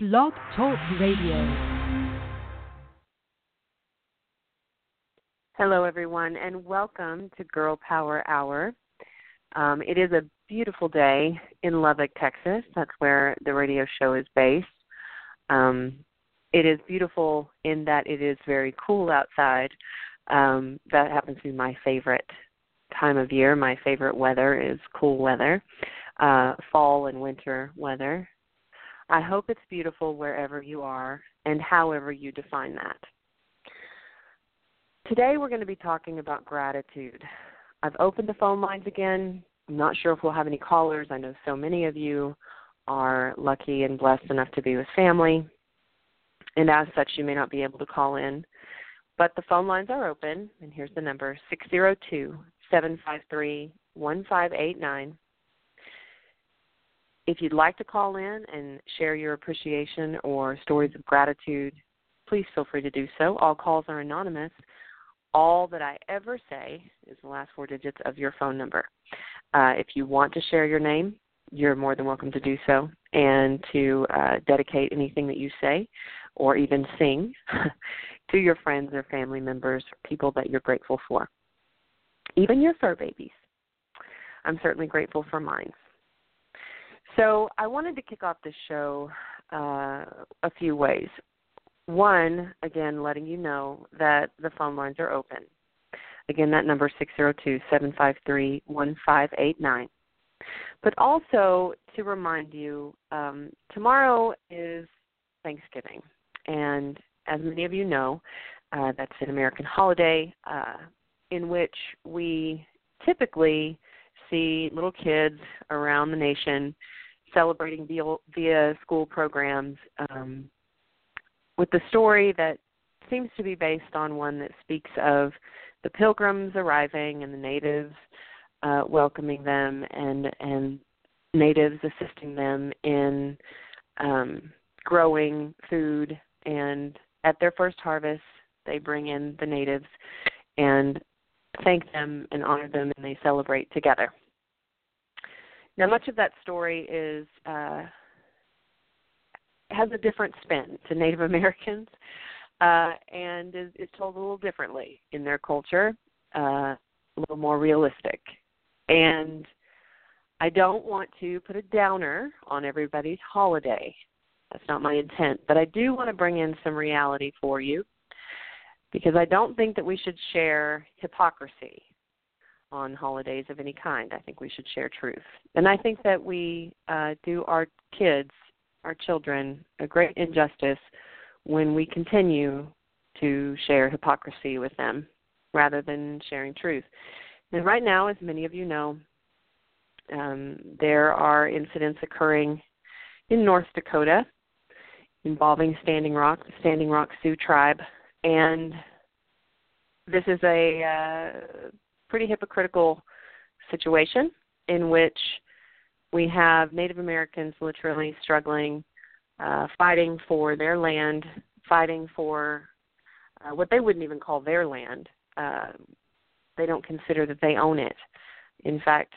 Blog Talk Radio. Hello, everyone, and welcome to Girl Power Hour. Um, it is a beautiful day in Lubbock, Texas. That's where the radio show is based. Um, it is beautiful in that it is very cool outside. Um, that happens to be my favorite time of year. My favorite weather is cool weather, uh, fall and winter weather. I hope it's beautiful wherever you are and however you define that. Today we're going to be talking about gratitude. I've opened the phone lines again. I'm not sure if we'll have any callers. I know so many of you are lucky and blessed enough to be with family, and as such, you may not be able to call in. But the phone lines are open, and here's the number 602 753 1589. If you'd like to call in and share your appreciation or stories of gratitude, please feel free to do so. All calls are anonymous. All that I ever say is the last four digits of your phone number. Uh, if you want to share your name, you're more than welcome to do so and to uh, dedicate anything that you say or even sing to your friends or family members or people that you're grateful for. Even your fur babies. I'm certainly grateful for mine. So I wanted to kick off this show uh, a few ways. One, again, letting you know that the phone lines are open. Again, that number six zero two seven five three one five eight nine. But also to remind you, um, tomorrow is Thanksgiving, and as many of you know, uh, that's an American holiday uh, in which we typically see little kids around the nation celebrating via, via school programs um, with the story that seems to be based on one that speaks of the pilgrims arriving and the natives uh, welcoming them and and natives assisting them in um, growing food and at their first harvest they bring in the natives and thank them and honor them and they celebrate together. Now, much of that story is uh, has a different spin to Native Americans, uh, and is, is told a little differently in their culture, uh, a little more realistic. And I don't want to put a downer on everybody's holiday. That's not my intent, but I do want to bring in some reality for you because I don't think that we should share hypocrisy on holidays of any kind. I think we should share truth. And I think that we uh, do our kids, our children, a great injustice when we continue to share hypocrisy with them rather than sharing truth. And right now, as many of you know, um, there are incidents occurring in North Dakota involving Standing Rock, the Standing Rock Sioux tribe, and this is a uh, pretty hypocritical situation in which we have Native Americans literally struggling, uh, fighting for their land, fighting for uh, what they wouldn't even call their land. Uh, they don't consider that they own it. In fact,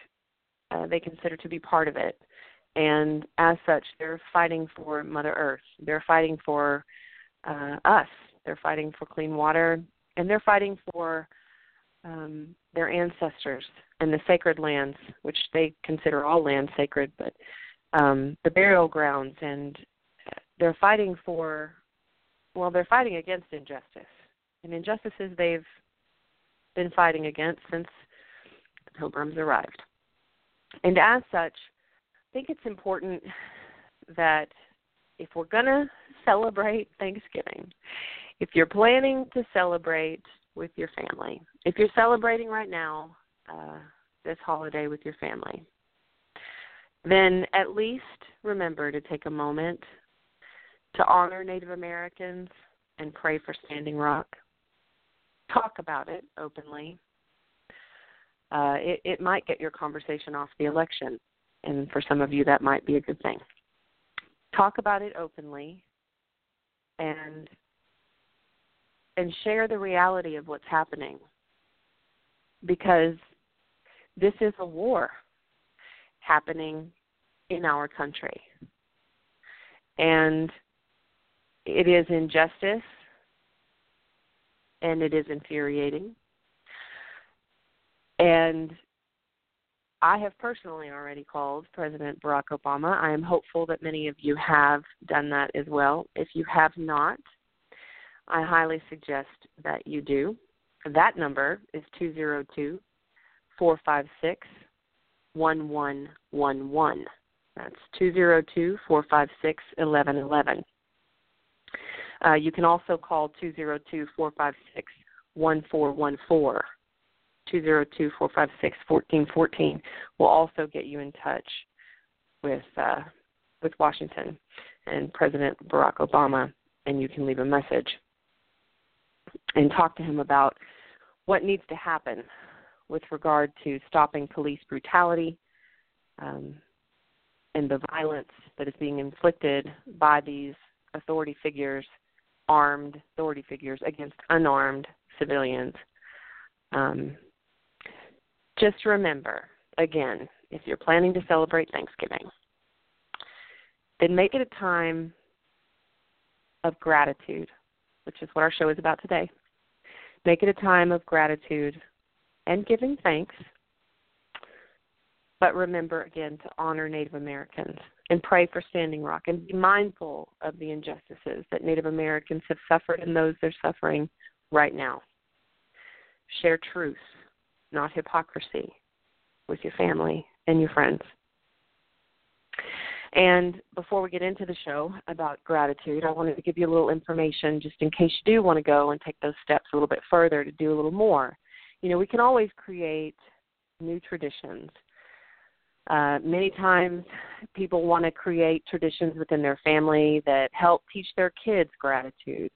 uh, they consider to be part of it. And as such, they're fighting for Mother Earth. They're fighting for uh, us. They're fighting for clean water, and they're fighting for um, their ancestors and the sacred lands, which they consider all land sacred, but um, the burial grounds, and they're fighting for, well, they're fighting against injustice, and injustices they've been fighting against since Pilgrims arrived. And as such, I think it's important that if we're going to celebrate Thanksgiving, if you're planning to celebrate with your family. If you're celebrating right now uh, this holiday with your family, then at least remember to take a moment to honor Native Americans and pray for Standing Rock. Talk about it openly. Uh, it, it might get your conversation off the election, and for some of you, that might be a good thing. Talk about it openly and and share the reality of what's happening because this is a war happening in our country. And it is injustice and it is infuriating. And I have personally already called President Barack Obama. I am hopeful that many of you have done that as well. If you have not, I highly suggest that you do. That number is 202 456 1111. That's 202 456 1111. Uh, you can also call 202 456 1414. 202 456 1414 will also get you in touch with, uh, with Washington and President Barack Obama, and you can leave a message and talk to him about what needs to happen with regard to stopping police brutality um, and the violence that is being inflicted by these authority figures, armed authority figures, against unarmed civilians. Um, just remember, again, if you're planning to celebrate Thanksgiving, then make it a time of gratitude, which is what our show is about today. Make it a time of gratitude and giving thanks. But remember again to honor Native Americans and pray for Standing Rock and be mindful of the injustices that Native Americans have suffered and those they're suffering right now. Share truth, not hypocrisy, with your family and your friends. And before we get into the show about gratitude, I wanted to give you a little information just in case you do want to go and take those steps a little bit further to do a little more. You know, we can always create new traditions. Uh, many times people want to create traditions within their family that help teach their kids gratitude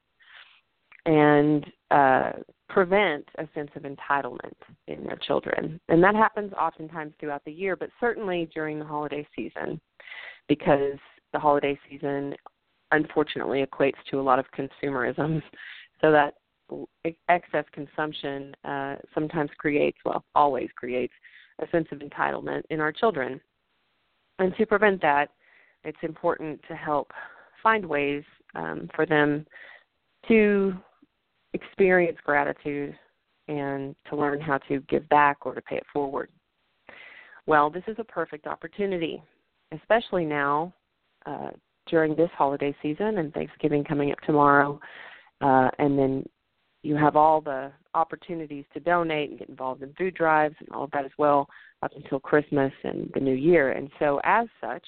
and uh, prevent a sense of entitlement in their children. And that happens oftentimes throughout the year, but certainly during the holiday season because the holiday season unfortunately equates to a lot of consumerism. So that excess consumption uh, sometimes creates, well, always creates, a sense of entitlement in our children. And to prevent that, it's important to help find ways um, for them to experience gratitude and to learn how to give back or to pay it forward. Well, this is a perfect opportunity especially now uh, during this holiday season and Thanksgiving coming up tomorrow, uh, and then you have all the opportunities to donate and get involved in food drives and all of that as well up until Christmas and the new year. And so, as such,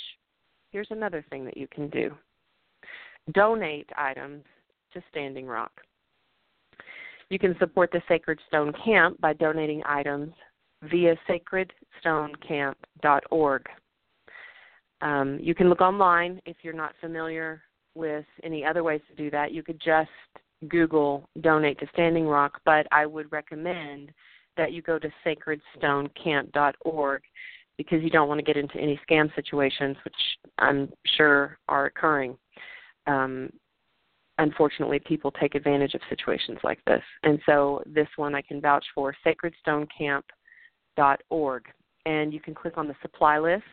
here's another thing that you can do donate items to Standing Rock. You can support the Sacred Stone Camp by donating items via sacredstonecamp.org. Um, you can look online if you're not familiar with any other ways to do that. You could just Google donate to Standing Rock, but I would recommend that you go to sacredstonecamp.org because you don't want to get into any scam situations, which I'm sure are occurring. Um, unfortunately, people take advantage of situations like this. And so this one I can vouch for, sacredstonecamp.org. And you can click on the supply list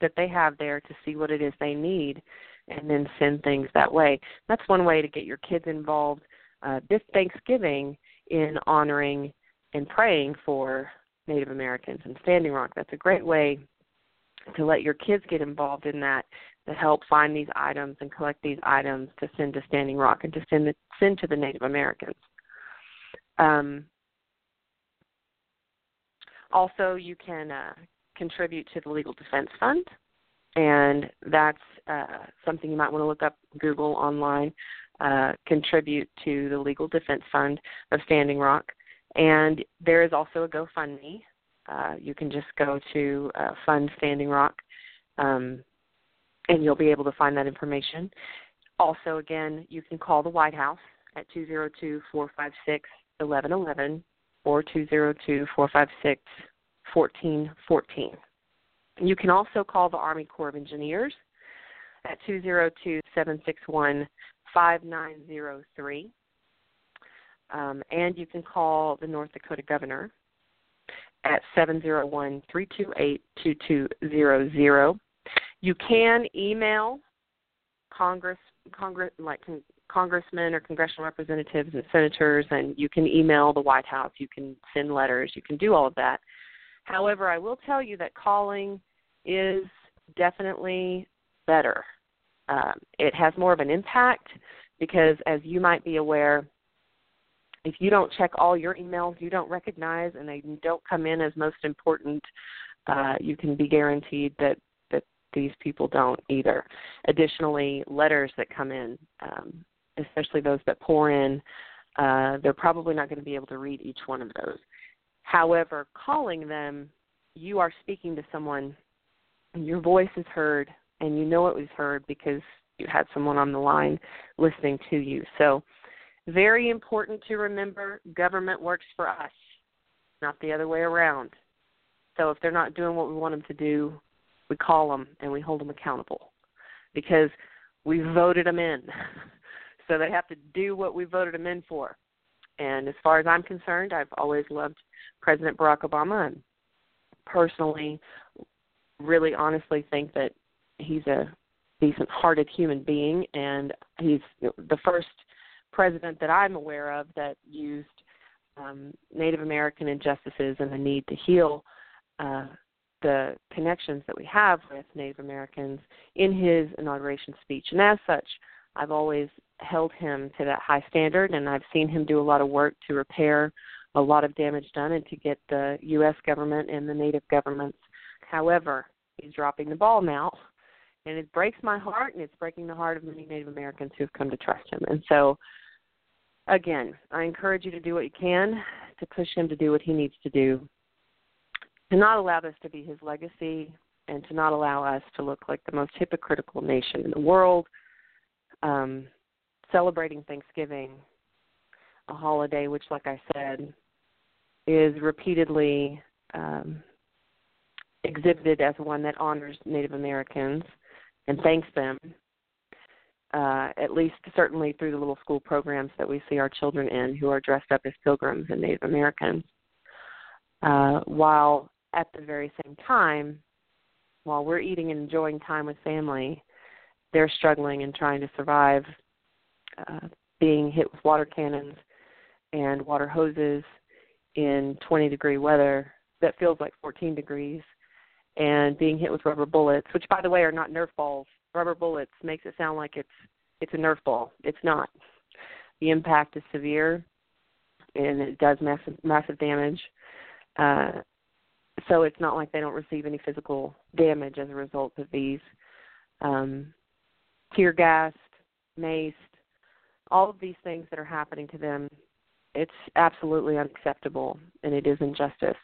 that they have there to see what it is they need and then send things that way. That's one way to get your kids involved uh, this Thanksgiving in honoring and praying for Native Americans and Standing Rock. That's a great way to let your kids get involved in that to help find these items and collect these items to send to Standing Rock and to send the, send to the Native Americans. Um, also, you can uh, contribute to the Legal Defense Fund, and that's uh, something you might want to look up Google online. Uh, contribute to the Legal Defense Fund of Standing Rock, and there is also a GoFundMe. Uh, you can just go to uh, Fund Standing Rock, um, and you'll be able to find that information. Also, again, you can call the White House at 202 456 1111 or 202 456 1414. You can also call the Army Corps of Engineers at 202 761 5903. Um, and you can call the North Dakota Governor at 701 328 2200. You can email Congress, Congress, like congressmen or congressional representatives and senators, and you can email the White House, you can send letters, you can do all of that. However, I will tell you that calling is definitely better. Um, it has more of an impact because, as you might be aware, if you don't check all your emails you don't recognize and they don't come in as most important, uh, you can be guaranteed that that these people don't either. Additionally, letters that come in, um, especially those that pour in, uh, they're probably not going to be able to read each one of those. However, calling them, you are speaking to someone, your voice is heard, and you know it was heard because you had someone on the line listening to you. So very important to remember government works for us, not the other way around. So if they're not doing what we want them to do, we call them and we hold them accountable because we voted them in. so they have to do what we voted them in for. And as far as I'm concerned, I've always loved President Barack Obama and personally really honestly think that he's a decent hearted human being and he's the first president that I'm aware of that used um, Native American injustices and the need to heal uh, the connections that we have with Native Americans in his inauguration speech. And as such, I've always held him to that high standard, and I've seen him do a lot of work to repair a lot of damage done and to get the U.S. government and the Native governments. However, he's dropping the ball now, and it breaks my heart, and it's breaking the heart of many Native Americans who have come to trust him. And so again, I encourage you to do what you can to push him to do what he needs to do, to not allow this to be his legacy, and to not allow us to look like the most hypocritical nation in the world, um, celebrating Thanksgiving, a holiday which, like I said, is repeatedly um, exhibited as one that honors Native Americans and thanks them uh, at least certainly through the little school programs that we see our children in who are dressed up as pilgrims and Native Americans. Uh, while at the very same time, while we're eating and enjoying time with family, they're struggling and trying to survive uh, being hit with water cannons and water hoses in 20 degree weather that feels like 14 degrees and being hit with rubber bullets, which by the way are not Nerf balls rubber bullets makes it sound like it's it's a Nerf ball. It's not. The impact is severe, and it does massive massive damage. Uh, so it's not like they don't receive any physical damage as a result of these. Um, tear gassed, maced, all of these things that are happening to them, it's absolutely unacceptable, and it is injustice.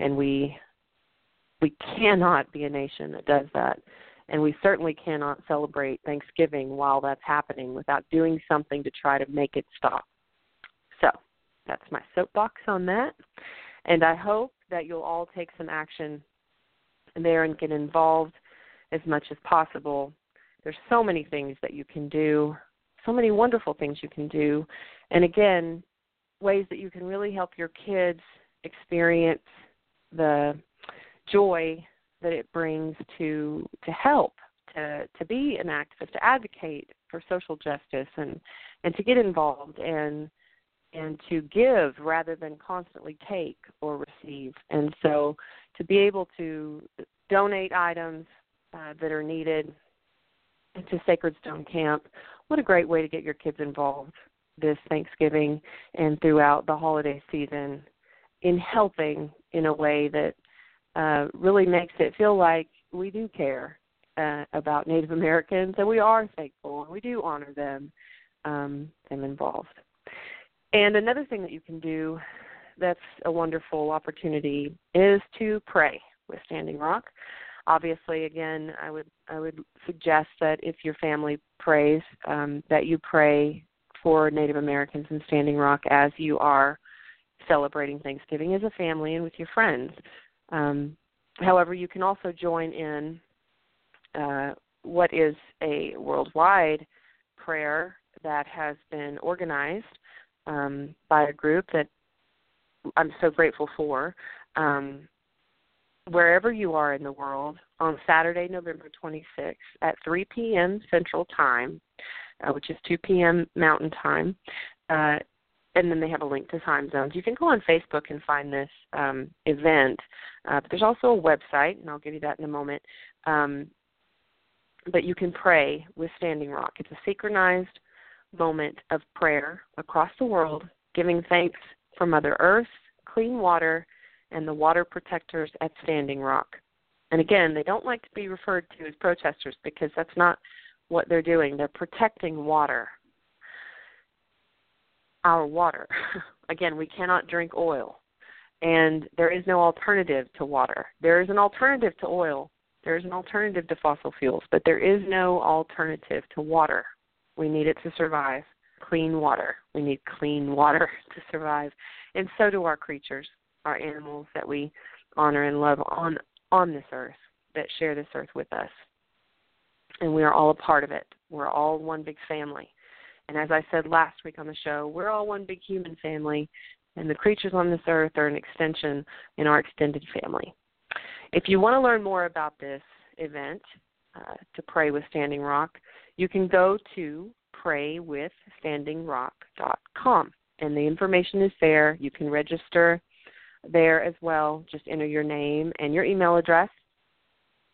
And we we cannot be a nation that does that. And we certainly cannot celebrate Thanksgiving while that's happening without doing something to try to make it stop. So that's my soapbox on that. And I hope that you'll all take some action there and get involved as much as possible. There's so many things that you can do, so many wonderful things you can do. And again, ways that you can really help your kids experience the joy that it brings to to help to to be an activist to advocate for social justice and and to get involved and and to give rather than constantly take or receive and so to be able to donate items uh, that are needed to Sacred Stone Camp what a great way to get your kids involved this Thanksgiving and throughout the holiday season in helping in a way that uh, really makes it feel like we do care uh, about Native Americans and we are thankful and we do honor them um, them involved. And another thing that you can do that's a wonderful opportunity is to pray with Standing Rock. Obviously, again, I would I would suggest that if your family prays, um, that you pray for Native Americans in Standing Rock as you are celebrating Thanksgiving as a family and with your friends. Um, however, you can also join in uh, what is a worldwide prayer that has been organized um, by a group that I'm so grateful for. Um, wherever you are in the world, on Saturday, November 26th at 3 p.m. Central Time, uh, which is 2 p.m. Mountain Time. Uh, and then they have a link to time zones. You can go on Facebook and find this um, event, uh, but there's also a website, and I'll give you that in a moment. Um, but you can pray with Standing Rock. It's a synchronized moment of prayer across the world, giving thanks for Mother Earth, clean water, and the water protectors at Standing Rock. And again, they don't like to be referred to as protesters because that's not what they're doing. They're protecting water. Our water. again, we cannot drink oil. And there is no alternative to water. There is an alternative to oil. There is an alternative to fossil fuels, but there is no alternative to water. We need it to survive. Clean water. We need clean water to survive. And so do our creatures, our animals that we honor and love on on this earth that share this earth with us. And we are all a part of it. We're all one big family. And as I said last week on the show, we're all one big human family, and the creatures on this earth are an extension in our extended family. If you want to learn more about this event, uh, to pray with Standing Rock, you can go to praywithstandingrock.com, and the information is there. You can register there as well. Just enter your name and your email address.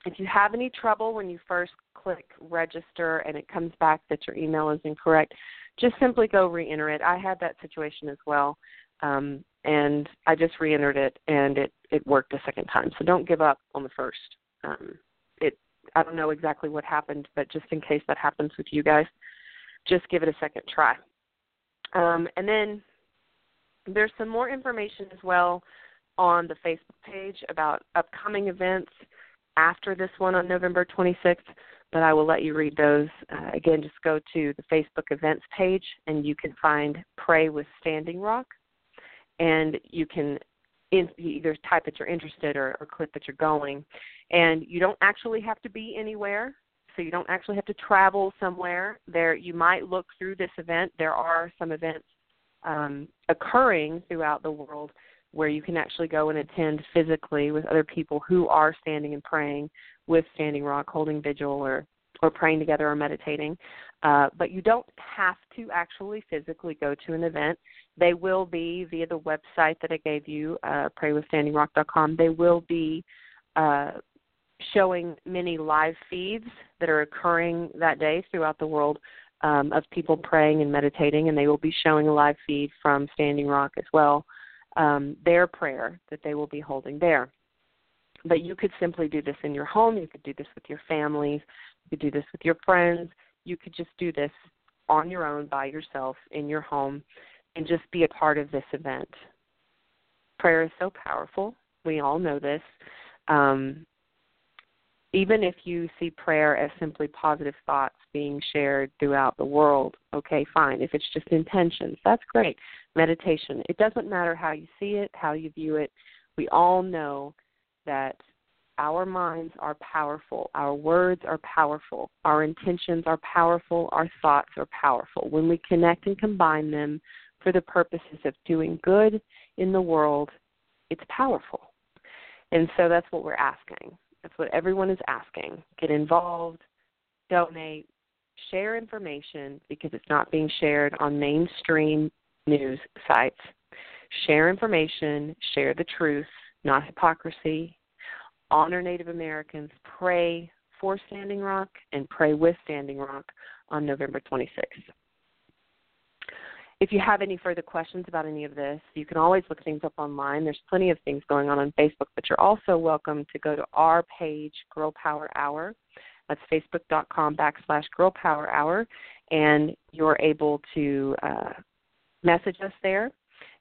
If you have any trouble when you first click register and it comes back that your email is incorrect, just simply go re enter it. I had that situation as well. Um, and I just re entered it and it, it worked a second time. So don't give up on the first. Um, I don't know exactly what happened, but just in case that happens with you guys, just give it a second try. Um, and then there's some more information as well on the Facebook page about upcoming events after this one on November 26th, but I will let you read those. Uh, again, just go to the Facebook events page and you can find Pray with Standing Rock, and you can in, either type that you're interested or, or click that you're going. And you don't actually have to be anywhere so you don't actually have to travel somewhere. There, you might look through this event. There are some events um, occurring throughout the world where you can actually go and attend physically with other people who are standing and praying with Standing Rock, holding vigil or or praying together or meditating. Uh, but you don't have to actually physically go to an event. They will be via the website that I gave you, uh, praywithstandingrock.com. They will be uh, showing many live feeds that are occurring that day throughout the world um, of people praying and meditating, and they will be showing a live feed from Standing Rock as well, um, their prayer that they will be holding there. But you could simply do this in your home. You could do this with your families. Could do this with your friends. You could just do this on your own by yourself in your home and just be a part of this event. Prayer is so powerful. We all know this. Um, even if you see prayer as simply positive thoughts being shared throughout the world, okay, fine. If it's just intentions, that's great. Meditation, it doesn't matter how you see it, how you view it. We all know that our minds are powerful, our words are powerful, our intentions are powerful, our thoughts are powerful. When we connect and combine them for the purposes of doing good in the world, it's powerful. And so that's what we're asking. That's what everyone is asking. Get involved, donate, share information because it's not being shared on mainstream news sites. Share information, share the truth, not hypocrisy. Honor Native Americans, pray for Standing Rock, and pray with Standing Rock on November 26th. If you have any further questions about any of this, you can always look things up online. There's plenty of things going on on Facebook, but you're also welcome to go to our page, Girl Power Hour. That's facebook.com backslash Girl Power Hour, and you're able to uh, message us there.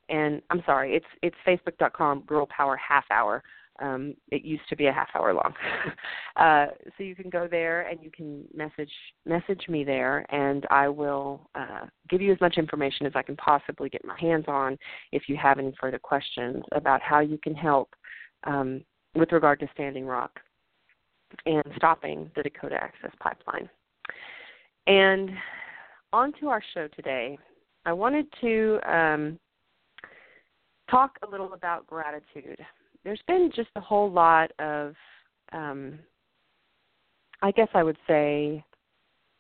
And I'm sorry, it's it's facebook.com Girl Power Half Hour. Um, it used to be a half hour long, uh, so you can go there and you can message message me there, and I will uh, give you as much information as I can possibly get my hands on. If you have any further questions about how you can help um, with regard to Standing Rock and stopping the Dakota Access Pipeline, and on to our show today. I wanted to um, talk a little about gratitude there's been just a whole lot of um I guess I would say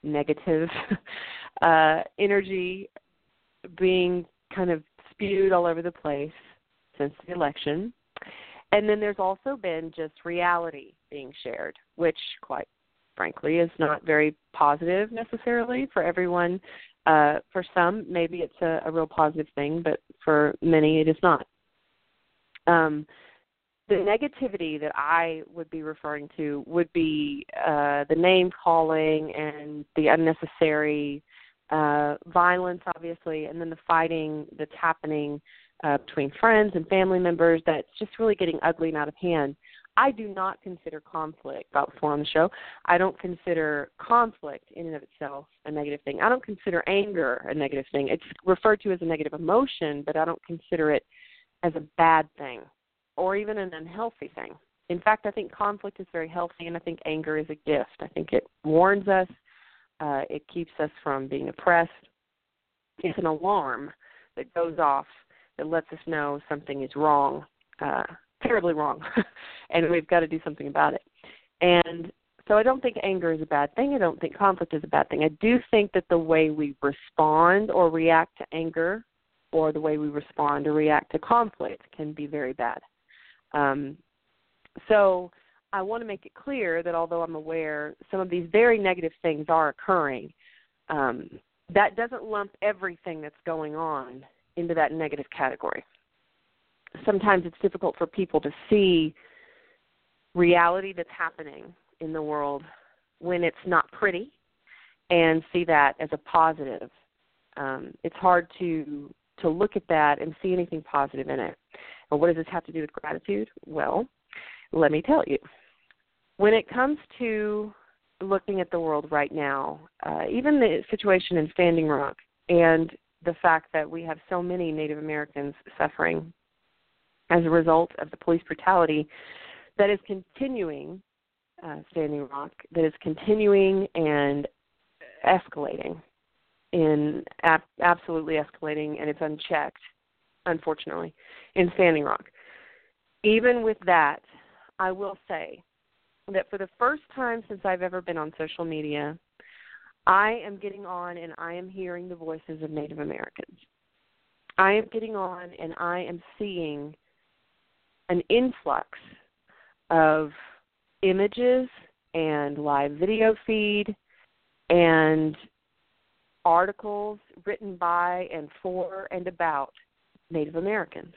negative uh, energy being kind of spewed all over the place since the election. And then there's also been just reality being shared, which, quite frankly, is not very positive necessarily for everyone. Uh, for some, maybe it's a, a real positive thing, but for many, it is not. Um, the negativity that I would be referring to would be uh, the name calling and the unnecessary uh, violence, obviously, and then the fighting that's happening uh, between friends and family members that's just really getting ugly and out of hand. I do not consider conflict, about before on the show, I don't consider conflict in and of itself a negative thing. I don't consider anger a negative thing. It's referred to as a negative emotion, but I don't consider it as a bad thing or even an unhealthy thing. In fact, I think conflict is very healthy, and I think anger is a gift. I think it warns us, uh, it keeps us from being oppressed. It's an alarm that goes off that lets us know something is wrong, uh, terribly wrong, and we've got to do something about it. And so I don't think anger is a bad thing. I don't think conflict is a bad thing. I do think that the way we respond or react to anger or the way we respond or react to conflict can be very bad. Um, so I want to make it clear that although I'm aware some of these very negative things are occurring, um, that doesn't lump everything that's going on into that negative category. Sometimes it's difficult for people to see reality that's happening in the world when it's not pretty and see that as a positive. Um, it's hard to to look at that and see anything positive in it. Well, what does this have to do with gratitude? Well, let me tell you. When it comes to looking at the world right now, uh, even the situation in Standing Rock and the fact that we have so many Native Americans suffering as a result of the police brutality that is continuing, uh, Standing Rock, that is continuing and escalating, in ab- absolutely escalating, and it's unchecked unfortunately, in Standing Rock. Even with that, I will say that for the first time since I've ever been on social media, I am getting on and I am hearing the voices of Native Americans. I am getting on and I am seeing an influx of images and live video feed and articles written by and for and about Native Americans.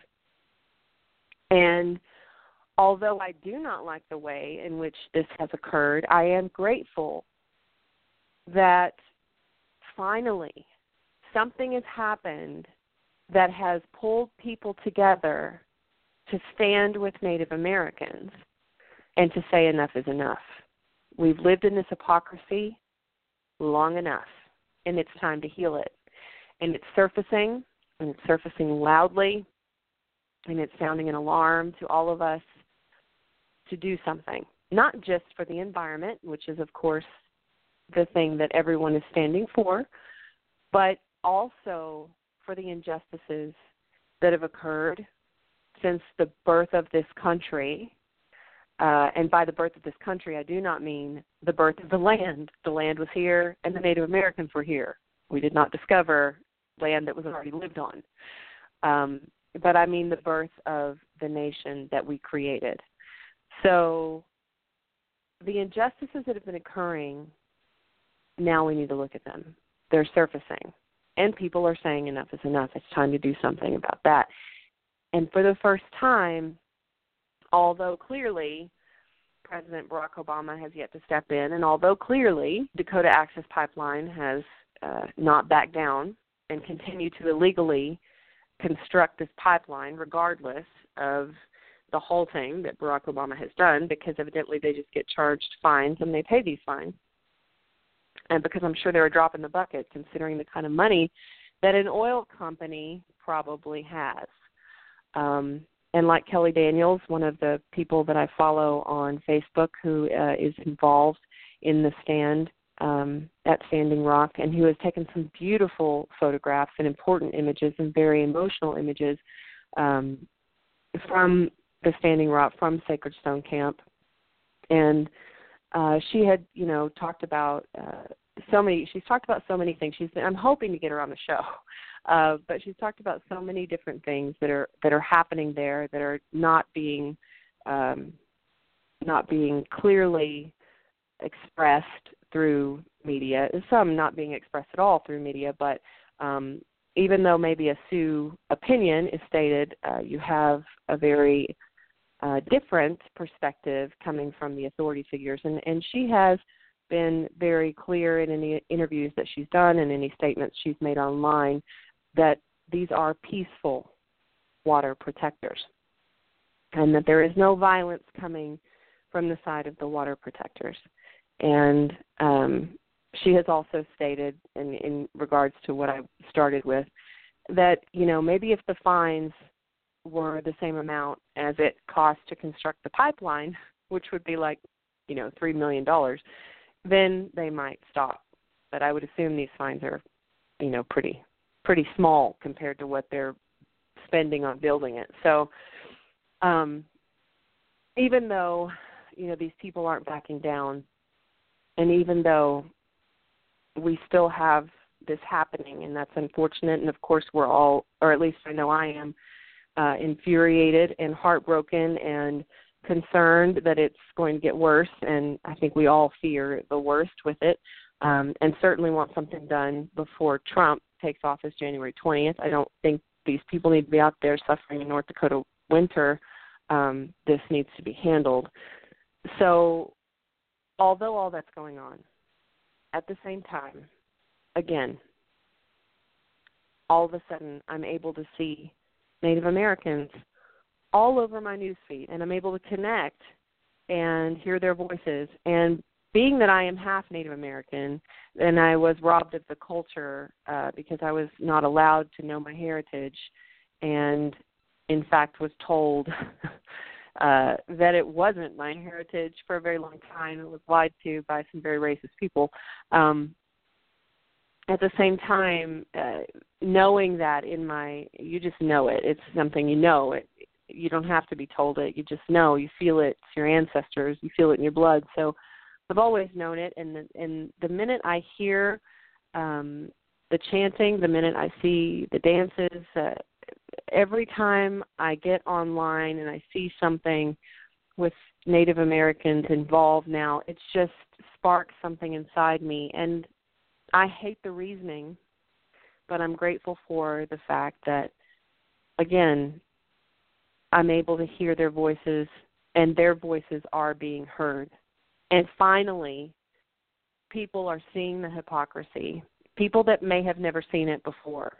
And although I do not like the way in which this has occurred, I am grateful that finally something has happened that has pulled people together to stand with Native Americans and to say enough is enough. We've lived in this hypocrisy long enough, and it's time to heal it. And it's surfacing and it's surfacing loudly and it's sounding an alarm to all of us to do something, not just for the environment, which is, of course, the thing that everyone is standing for, but also for the injustices that have occurred since the birth of this country. Uh, and by the birth of this country, I do not mean the birth of the land. The land was here, and the Native Americans were here. We did not discover land that was already lived on. Um, but I mean the birth of the nation that we created. So the injustices that have been occurring, now we need to look at them. They're surfacing. And people are saying enough is enough. It's time to do something about that. And for the first time, although clearly President Barack Obama has yet to step in, and although clearly Dakota Access Pipeline has uh, not backed down and continue to illegally construct this pipeline regardless of the halting that Barack Obama has done because evidently they just get charged fines and they pay these fines. And because I'm sure they're a drop in the bucket considering the kind of money that an oil company probably has. Um, and like Kelly Daniels, one of the people that I follow on Facebook who uh, is involved in the stand, um, at Standing Rock and who has taken some beautiful photographs and important images and very emotional images um, from the Standing Rock, from Sacred Stone Camp. And uh, she had, you know, talked about uh, so many. She's talked about so many things. She's been, I'm hoping to get her on the show, uh, but she's talked about so many different things that are that are happening there that are not being um, not being clearly expressed through media. Some not being expressed at all through media, but um, even though maybe a Sioux opinion is stated, uh, you have a very uh, different perspective coming from the authority figures, and and she has been very clear in any interviews that she's done and any statements she's made online that these are peaceful water protectors, and that there is no violence coming from the side of the water protectors, and um, she has also stated in in regards to what I started with that you know maybe if the fines were the same amount as it cost to construct the pipeline, which would be like, you know, three million dollars, then they might stop. But I would assume these fines are, you know, pretty pretty small compared to what they're spending on building it. So um even though, you know, these people aren't backing down and even though we still have this happening and that's unfortunate and of course we're all or at least I know I am uh, infuriated and heartbroken and concerned that it's going to get worse, and I think we all fear the worst with it, um, and certainly want something done before Trump takes office January 20th. I don't think these people need to be out there suffering in North Dakota winter. Um, this needs to be handled. So, although all that's going on, at the same time, again, all of a sudden I'm able to see Native Americans all over my newsfeed, and I'm able to connect and hear their voices. And being that I am half Native American, and I was robbed of the culture uh, because I was not allowed to know my heritage, and in fact was told uh, that it wasn't my heritage for a very long time. It was lied to by some very racist people. Um, at the same time uh, knowing that in my you just know it. It's something you know. It you don't have to be told it. You just know. You feel it. It's your ancestors. You feel it in your blood. So i've always known it and the, and the minute i hear um the chanting the minute i see the dances uh, every time i get online and i see something with native americans involved now it's just sparks something inside me and I hate the reasoning, but I'm grateful for the fact that, again, I'm able to hear their voices and their voices are being heard. And finally, people are seeing the hypocrisy. People that may have never seen it before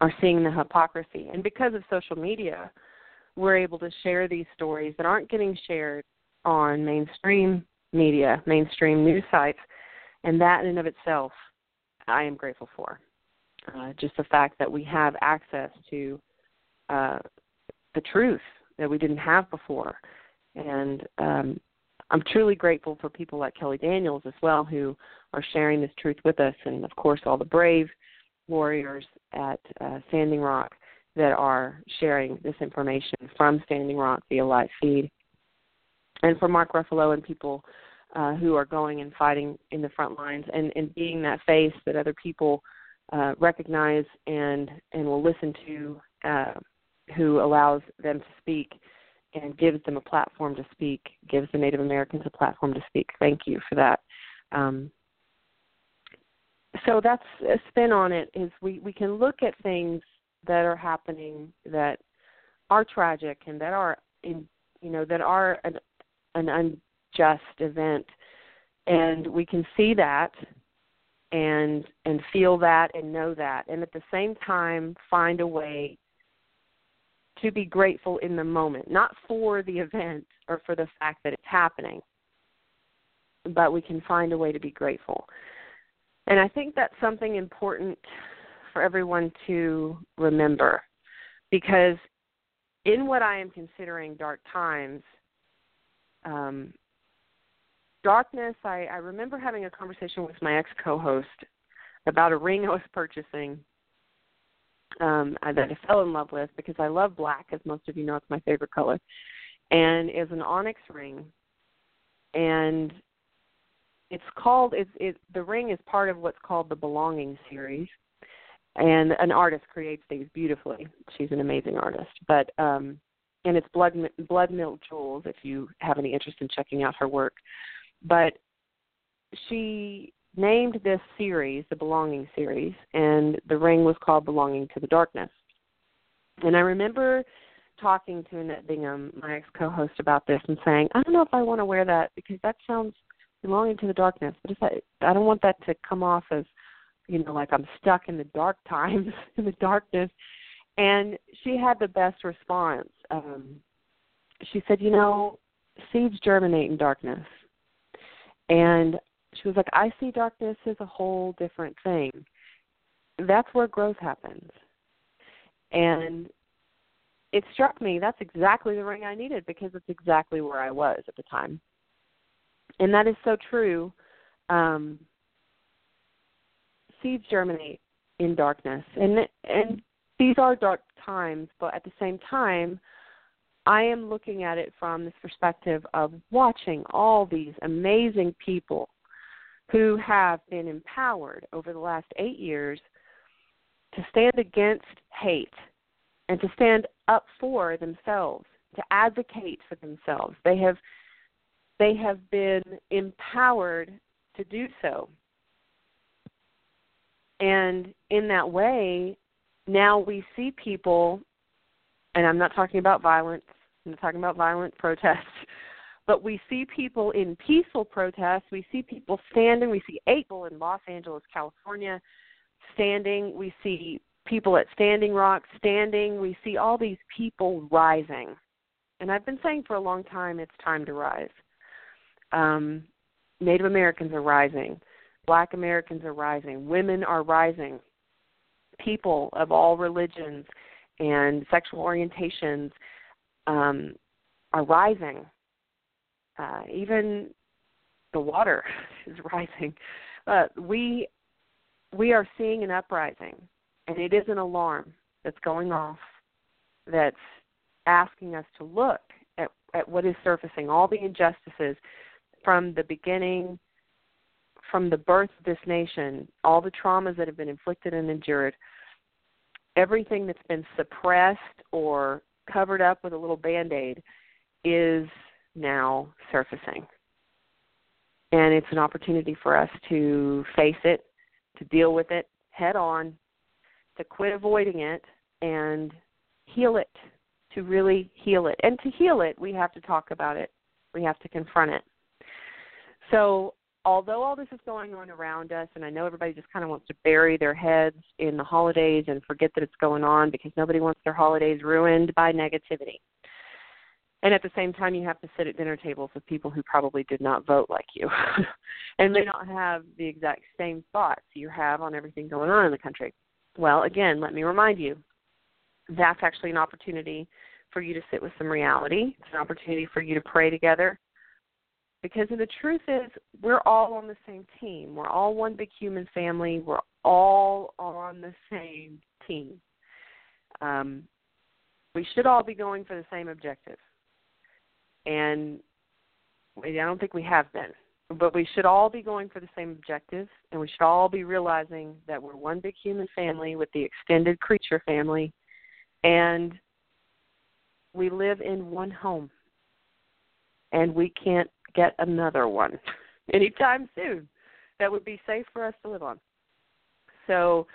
are seeing the hypocrisy. And because of social media, we're able to share these stories that aren't getting shared on mainstream media, mainstream news sites and that in and of itself, I am grateful for. Uh, just the fact that we have access to uh, the truth that we didn't have before, and um, I'm truly grateful for people like Kelly Daniels as well, who are sharing this truth with us, and of course all the brave warriors at uh, Standing Rock that are sharing this information from Standing Rock via live feed, and for Mark Ruffalo and people uh, who are going and fighting in the front lines and, and being that face that other people uh, recognize and and will listen to, uh, who allows them to speak and gives them a platform to speak, gives the Native Americans a platform to speak. Thank you for that. Um, so that's a spin on it. Is we we can look at things that are happening that are tragic and that are in you know that are an an just event and we can see that and and feel that and know that and at the same time find a way to be grateful in the moment not for the event or for the fact that it's happening but we can find a way to be grateful. And i think that's something important for everyone to remember because in what i am considering dark times um, darkness, I, I remember having a conversation with my ex co-host about a ring I was purchasing um, that I fell in love with because I love black, as most of you know, it's my favorite color, and is an onyx ring. And it's called it's it the ring is part of what's called the belonging series. And an artist creates these beautifully. She's an amazing artist. But um and it's blood blood milk jewels if you have any interest in checking out her work. But she named this series the belonging series and the ring was called belonging to the darkness and i remember talking to annette bingham my ex co-host about this and saying i don't know if i want to wear that because that sounds belonging to the darkness. But if I, I don't want that to come off as, you know, like I'm stuck in the dark times, in the darkness. And she had the best response. Um, she said, you know, seeds germinate in darkness. And she was like, I see darkness as a whole different thing. That's where growth happens. And it struck me that's exactly the ring I needed because it's exactly where I was at the time and that is so true. Um, seeds germinate in darkness, and and these are dark times, but at the same time, I am looking at it from this perspective of watching all these amazing people who have been empowered over the last eight years to stand against hate and to stand up for themselves, to advocate for themselves. They have they have been empowered to do so. And in that way, now we see people, and I'm not talking about violence, I'm not talking about violent protests, but we see people in peaceful protests. We see people standing. We see April in Los Angeles, California, standing. We see people at Standing Rock standing. We see all these people rising. And I've been saying for a long time it's time to rise um, Native Americans are rising, Black Americans are rising, women are rising, people of all religions and sexual orientations um, are rising. Uh, even the water is rising. Uh, we we are seeing an uprising, and it is an alarm that's going off that's asking us to look at, at what is surfacing, all the injustices from the beginning, from the birth of this nation, all the traumas that have been inflicted and endured, everything that's been suppressed or covered up with a little band aid is now surfacing. And it's an opportunity for us to face it, to deal with it head on, to quit avoiding it, and heal it, to really heal it. And to heal it, we have to talk about it, we have to confront it. So, although all this is going on around us, and I know everybody just kind of wants to bury their heads in the holidays and forget that it's going on because nobody wants their holidays ruined by negativity. And at the same time, you have to sit at dinner tables with people who probably did not vote like you and may not have the exact same thoughts you have on everything going on in the country. Well, again, let me remind you that's actually an opportunity for you to sit with some reality. It's an opportunity for you to pray together. Because the truth is we're all on the same team. We're all one big human family. We're all on the same team. Um, we should all be going for the same objective and i don't think we have been but we should all be going for the same objective and we should all be realizing that we're one big human family with the extended creature family and we live in one home and we can't get another one anytime soon that would be safe for us to live on. So,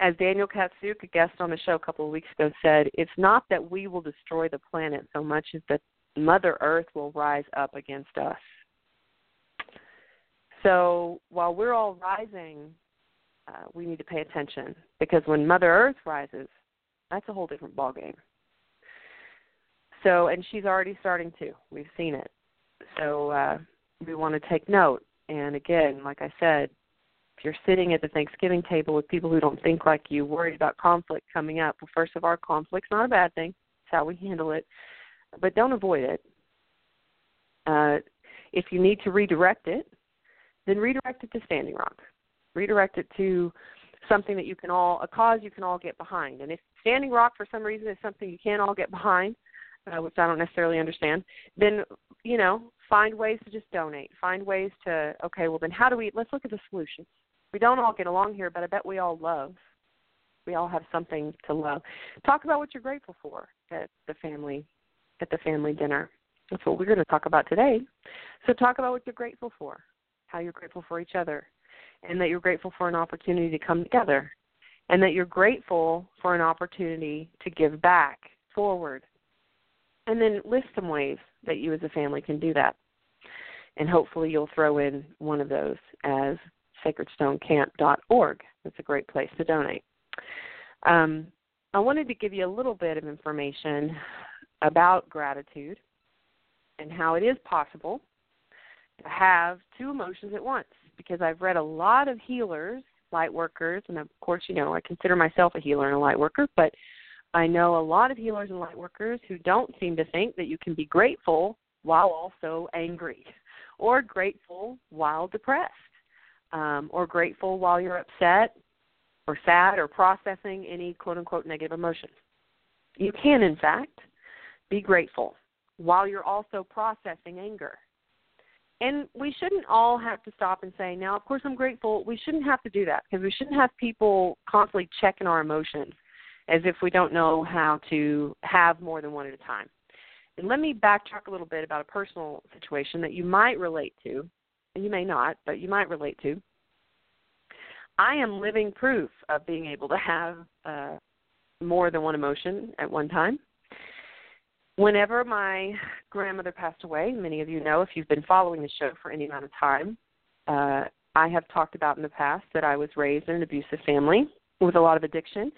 as Daniel Katsuk, a guest on the show a couple of weeks ago, said, it's not that we will destroy the planet so much as that Mother Earth will rise up against us. So, while we're all rising, uh, we need to pay attention because when Mother Earth rises, that's a whole different ballgame. So, and she's already starting to. We've seen it. So uh, we want to take note. And again, like I said, if you're sitting at the Thanksgiving table with people who don't think like you, worried about conflict coming up, well, first of all, conflict's not a bad thing. It's how we handle it. But don't avoid it. Uh, if you need to redirect it, then redirect it to Standing Rock. Redirect it to something that you can all, a cause you can all get behind. And if Standing Rock for some reason is something you can't all get behind, uh, which I don't necessarily understand, then you know find ways to just donate. Find ways to okay, well then how do we let's look at the solutions. We don't all get along here, but I bet we all love. We all have something to love. Talk about what you're grateful for at the family at the family dinner. That's what we're going to talk about today. So talk about what you're grateful for, how you're grateful for each other, and that you're grateful for an opportunity to come together, and that you're grateful for an opportunity to give back forward. And then list some ways that you as a family can do that. And hopefully you'll throw in one of those as sacredstonecamp.org. That's a great place to donate. Um, I wanted to give you a little bit of information about gratitude and how it is possible to have two emotions at once because I've read a lot of healers, light workers, and of course, you know, I consider myself a healer and a light worker, but I know a lot of healers and light workers who don't seem to think that you can be grateful while also angry, or grateful while depressed, um, or grateful while you're upset, or sad, or processing any quote unquote negative emotions. You can, in fact, be grateful while you're also processing anger. And we shouldn't all have to stop and say, now, of course, I'm grateful. We shouldn't have to do that because we shouldn't have people constantly checking our emotions as if we don't know how to have more than one at a time. And let me backtrack a little bit about a personal situation that you might relate to, and you may not, but you might relate to. I am living proof of being able to have uh, more than one emotion at one time whenever my grandmother passed away, many of you know if you've been following the show for any amount of time, uh, I have talked about in the past that I was raised in an abusive family with a lot of addiction.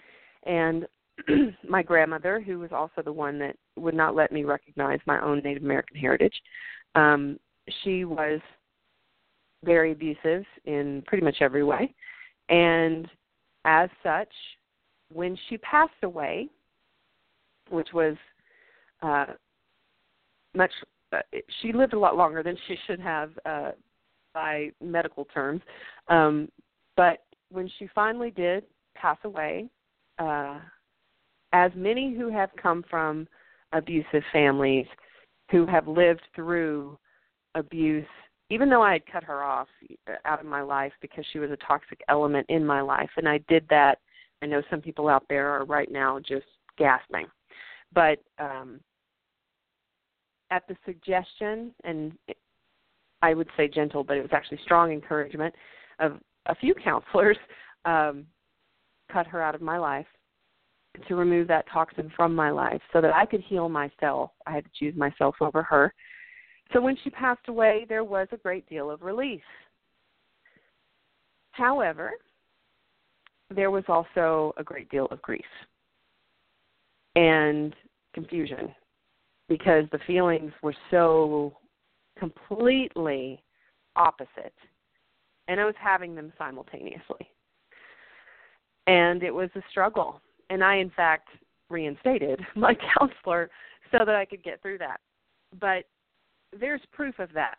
And my grandmother, who was also the one that would not let me recognize my own Native American heritage, um, she was very abusive in pretty much every way. And as such, when she passed away, which was uh, much. Uh, she lived a lot longer than she should have uh, by medical terms. Um, but when she finally did pass away, uh, as many who have come from abusive families, who have lived through abuse, even though I had cut her off uh, out of my life because she was a toxic element in my life, and I did that. I know some people out there are right now just gasping, but um, at the suggestion and I would say gentle, but it was actually strong encouragement of a few counselors, um, cut her out of my life to remove that toxin from my life so that I could heal myself. I had to choose myself over her. So when she passed away, there was a great deal of relief. However, there was also a great deal of grief and confusion because the feelings were so completely opposite and I was having them simultaneously. And it was a struggle. And I, in fact, reinstated my counselor so that I could get through that. But there's proof of that.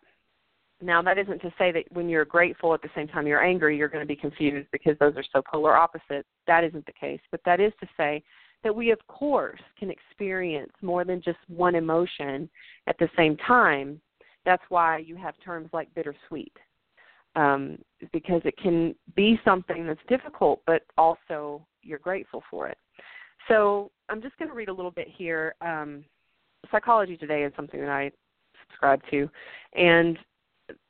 Now, that isn't to say that when you're grateful at the same time you're angry, you're going to be confused because those are so polar opposite. That isn't the case. But that is to say that we, of course, can experience more than just one emotion at the same time. That's why you have terms like bittersweet, um, because it can be something that's difficult, but also you're grateful for it. So I'm just going to read a little bit here. Um, Psychology Today is something that I subscribe to, and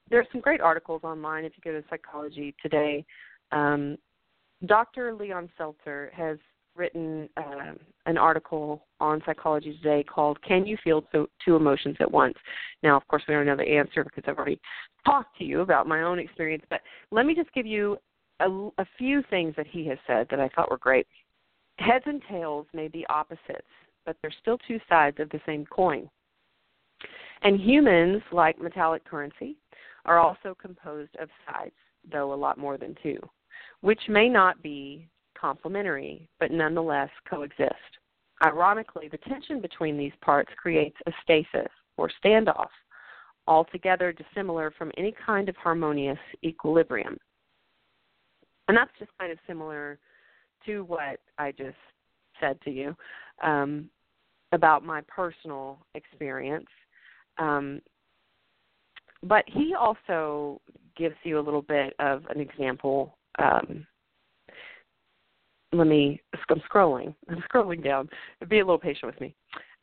there's some great articles online if you go to Psychology Today. Um, Dr. Leon Seltzer has written uh, an article on Psychology Today called "Can You Feel Two, Emotions at Once?" Now, of course, we don't know the answer because I've already talked to you about my own experience. But let me just give you a, a few things that he has said that I thought were great. Heads and tails may be opposites, but they're still two sides of the same coin. And humans, like metallic currency, are also composed of sides, though a lot more than two, which may not be complementary, but nonetheless coexist. Ironically, the tension between these parts creates a stasis or standoff, altogether dissimilar from any kind of harmonious equilibrium. And that's just kind of similar to what I just said to you um, about my personal experience. Um, but he also gives you a little bit of an example. Um, let me. I'm scrolling. I'm scrolling down. Be a little patient with me.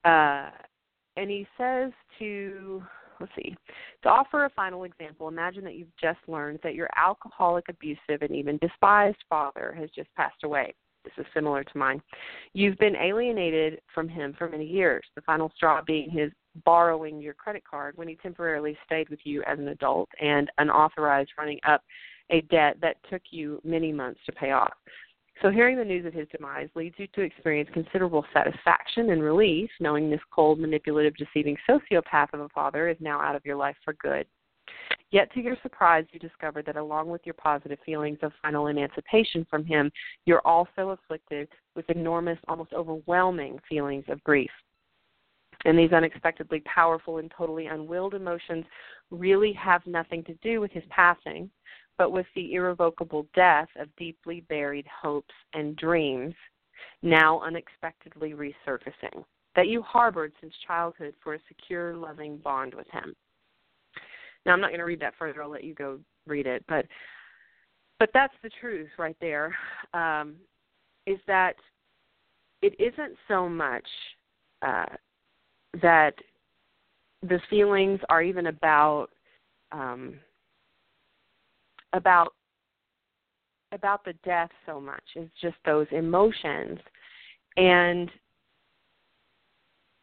Uh, and he says to let's see. To offer a final example, imagine that you've just learned that your alcoholic, abusive, and even despised father has just passed away. This is similar to mine. You've been alienated from him for many years, the final straw being his borrowing your credit card when he temporarily stayed with you as an adult and unauthorized running up a debt that took you many months to pay off. So, hearing the news of his demise leads you to experience considerable satisfaction and relief, knowing this cold, manipulative, deceiving sociopath of a father is now out of your life for good. Yet, to your surprise, you discover that along with your positive feelings of final emancipation from him, you're also afflicted with enormous, almost overwhelming feelings of grief. And these unexpectedly powerful and totally unwilled emotions really have nothing to do with his passing, but with the irrevocable death of deeply buried hopes and dreams now unexpectedly resurfacing that you harbored since childhood for a secure, loving bond with him. Now, I'm not going to read that further. I'll let you go read it, but but that's the truth right there. Um, is that it isn't so much uh, that the feelings are even about um, about about the death so much it's just those emotions. And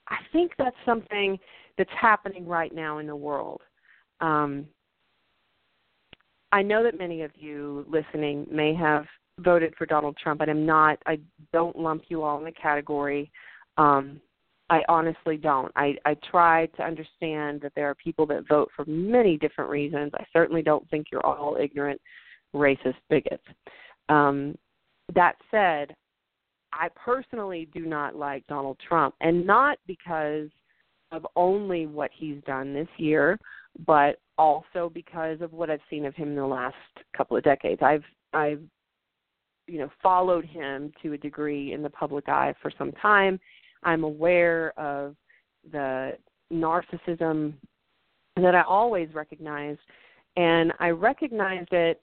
i think that's something that's happening right now in the world. Um, i know that many of you listening may have voted for donald trump. And i'm not i don't lump you all in the category. Um, I honestly don't. I, I try to understand that there are people that vote for many different reasons. I certainly don't think you're all ignorant, racist bigots. Um, that said, I personally do not like Donald Trump, and not because of only what he's done this year, but also because of what I've seen of him in the last couple of decades. I've I've you know followed him to a degree in the public eye for some time I'm aware of the narcissism that I always recognized, and I recognized it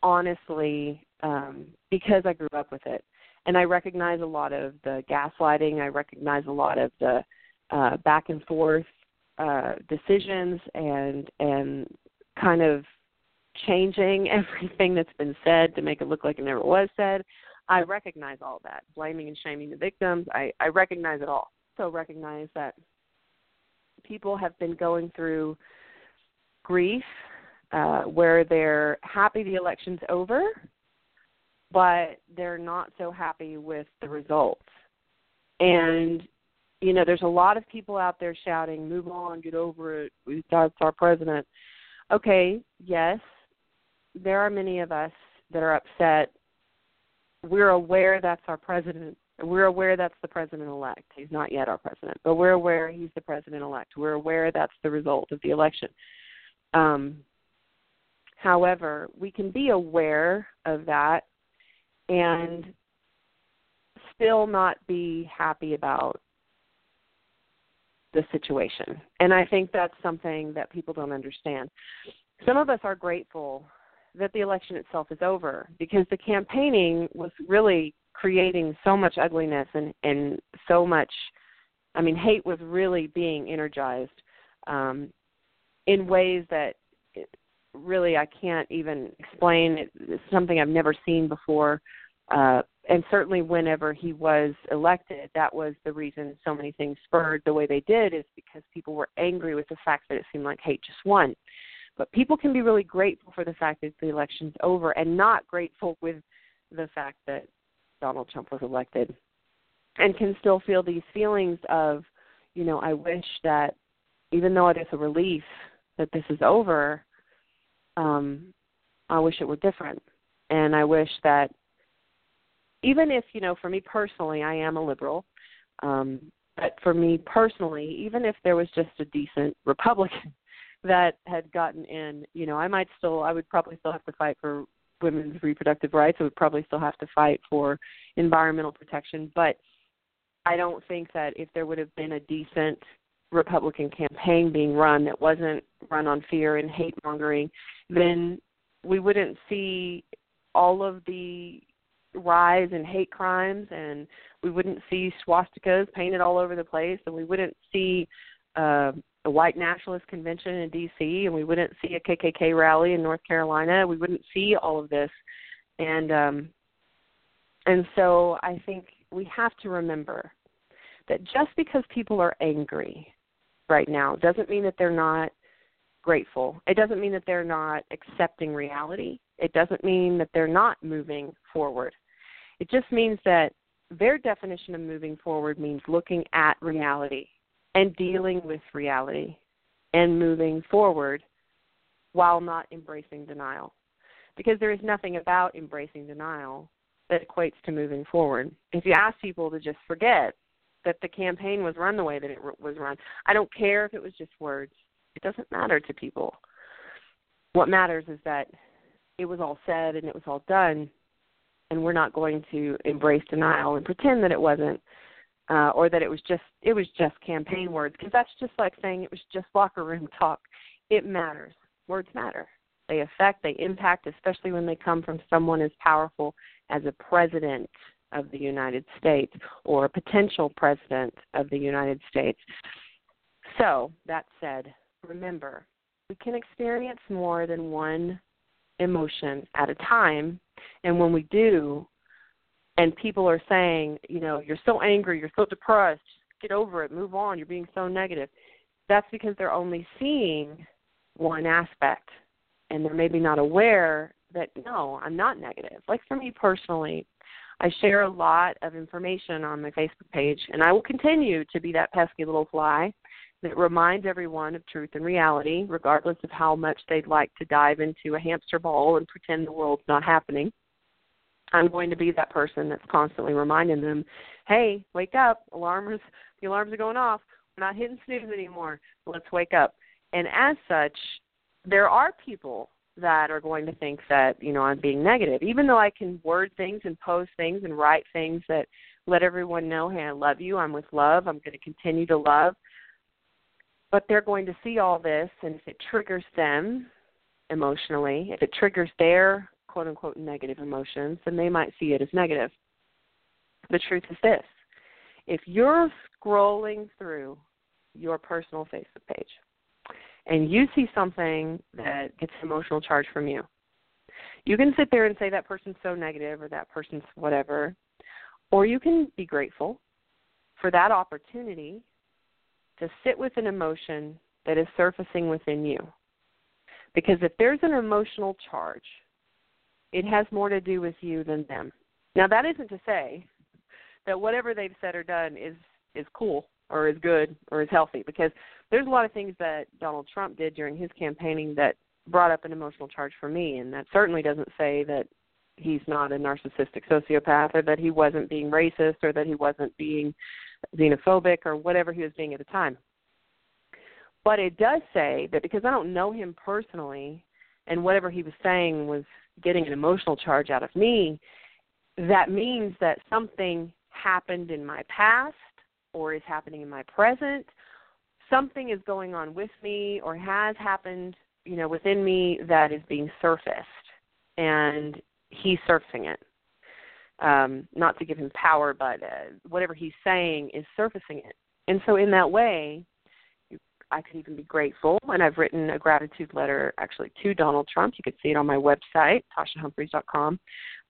honestly um, because I grew up with it, and I recognize a lot of the gaslighting. I recognize a lot of the uh, back and forth uh, decisions and and kind of changing everything that's been said to make it look like it never was said. I recognize all that, blaming and shaming the victims. I, I recognize it all. So recognize that people have been going through grief uh, where they're happy the election's over, but they're not so happy with the results. And you know, there's a lot of people out there shouting, "Move on, get over it. That's our president." Okay, yes, there are many of us that are upset we're aware that's our president. We're aware that's the president elect. He's not yet our president, but we're aware he's the president elect. We're aware that's the result of the election. Um, however, we can be aware of that and still not be happy about the situation. And I think that's something that people don't understand. Some of us are grateful that the election itself is over because the campaigning was really creating so much ugliness and and so much I mean hate was really being energized um in ways that really I can't even explain. It's something I've never seen before. Uh and certainly whenever he was elected that was the reason so many things spurred the way they did is because people were angry with the fact that it seemed like hate just won but people can be really grateful for the fact that the election's over and not grateful with the fact that Donald Trump was elected and can still feel these feelings of, you know, I wish that even though it is a relief that this is over, um, I wish it were different. And I wish that even if, you know, for me personally, I am a liberal, um, but for me personally, even if there was just a decent Republican that had gotten in, you know, I might still, I would probably still have to fight for women's reproductive rights. I would probably still have to fight for environmental protection. But I don't think that if there would have been a decent Republican campaign being run that wasn't run on fear and hate mongering, then we wouldn't see all of the rise in hate crimes and we wouldn't see swastikas painted all over the place and we wouldn't see uh, a white nationalist convention in DC and we wouldn't see a KKK rally in North Carolina we wouldn't see all of this and um and so I think we have to remember that just because people are angry right now doesn't mean that they're not grateful. It doesn't mean that they're not accepting reality. It doesn't mean that they're not moving forward. It just means that their definition of moving forward means looking at reality and dealing with reality and moving forward while not embracing denial. Because there is nothing about embracing denial that equates to moving forward. If you ask people to just forget that the campaign was run the way that it was run, I don't care if it was just words. It doesn't matter to people. What matters is that it was all said and it was all done, and we're not going to embrace denial and pretend that it wasn't, uh, or that it was just it was just campaign words because that's just like saying it was just locker room talk. It matters. Words matter. They affect, they impact, especially when they come from someone as powerful as a president of the United States or a potential president of the United States. So, that said, remember, we can experience more than one emotion at a time. And when we do, and people are saying, you know, you're so angry, you're so depressed, just get over it, move on, you're being so negative, that's because they're only seeing one aspect. And they're maybe not aware that, no, I'm not negative. Like for me personally, I share a lot of information on my Facebook page, and I will continue to be that pesky little fly that reminds everyone of truth and reality, regardless of how much they'd like to dive into a hamster ball and pretend the world's not happening. I'm going to be that person that's constantly reminding them, "Hey, wake up! Alarms, the alarms are going off. We're not hitting snooze anymore. Let's wake up." And as such, there are people that are going to think that you know I'm being negative, even though I can word things and post things and write things that let everyone know, "Hey, I love you. I'm with love. I'm going to continue to love." but they're going to see all this and if it triggers them emotionally if it triggers their quote unquote negative emotions then they might see it as negative the truth is this if you're scrolling through your personal facebook page and you see something that gets emotional charge from you you can sit there and say that person's so negative or that person's whatever or you can be grateful for that opportunity to sit with an emotion that is surfacing within you. Because if there's an emotional charge, it has more to do with you than them. Now that isn't to say that whatever they've said or done is is cool or is good or is healthy because there's a lot of things that Donald Trump did during his campaigning that brought up an emotional charge for me and that certainly doesn't say that he's not a narcissistic sociopath or that he wasn't being racist or that he wasn't being xenophobic or whatever he was being at the time. But it does say that because I don't know him personally and whatever he was saying was getting an emotional charge out of me, that means that something happened in my past or is happening in my present. Something is going on with me or has happened, you know, within me that is being surfaced. And he's surfacing it um, not to give him power, but uh, whatever he's saying is surfacing it. And so, in that way, I could even be grateful. And I've written a gratitude letter actually to Donald Trump. You could see it on my website, TashaHumphreys.com,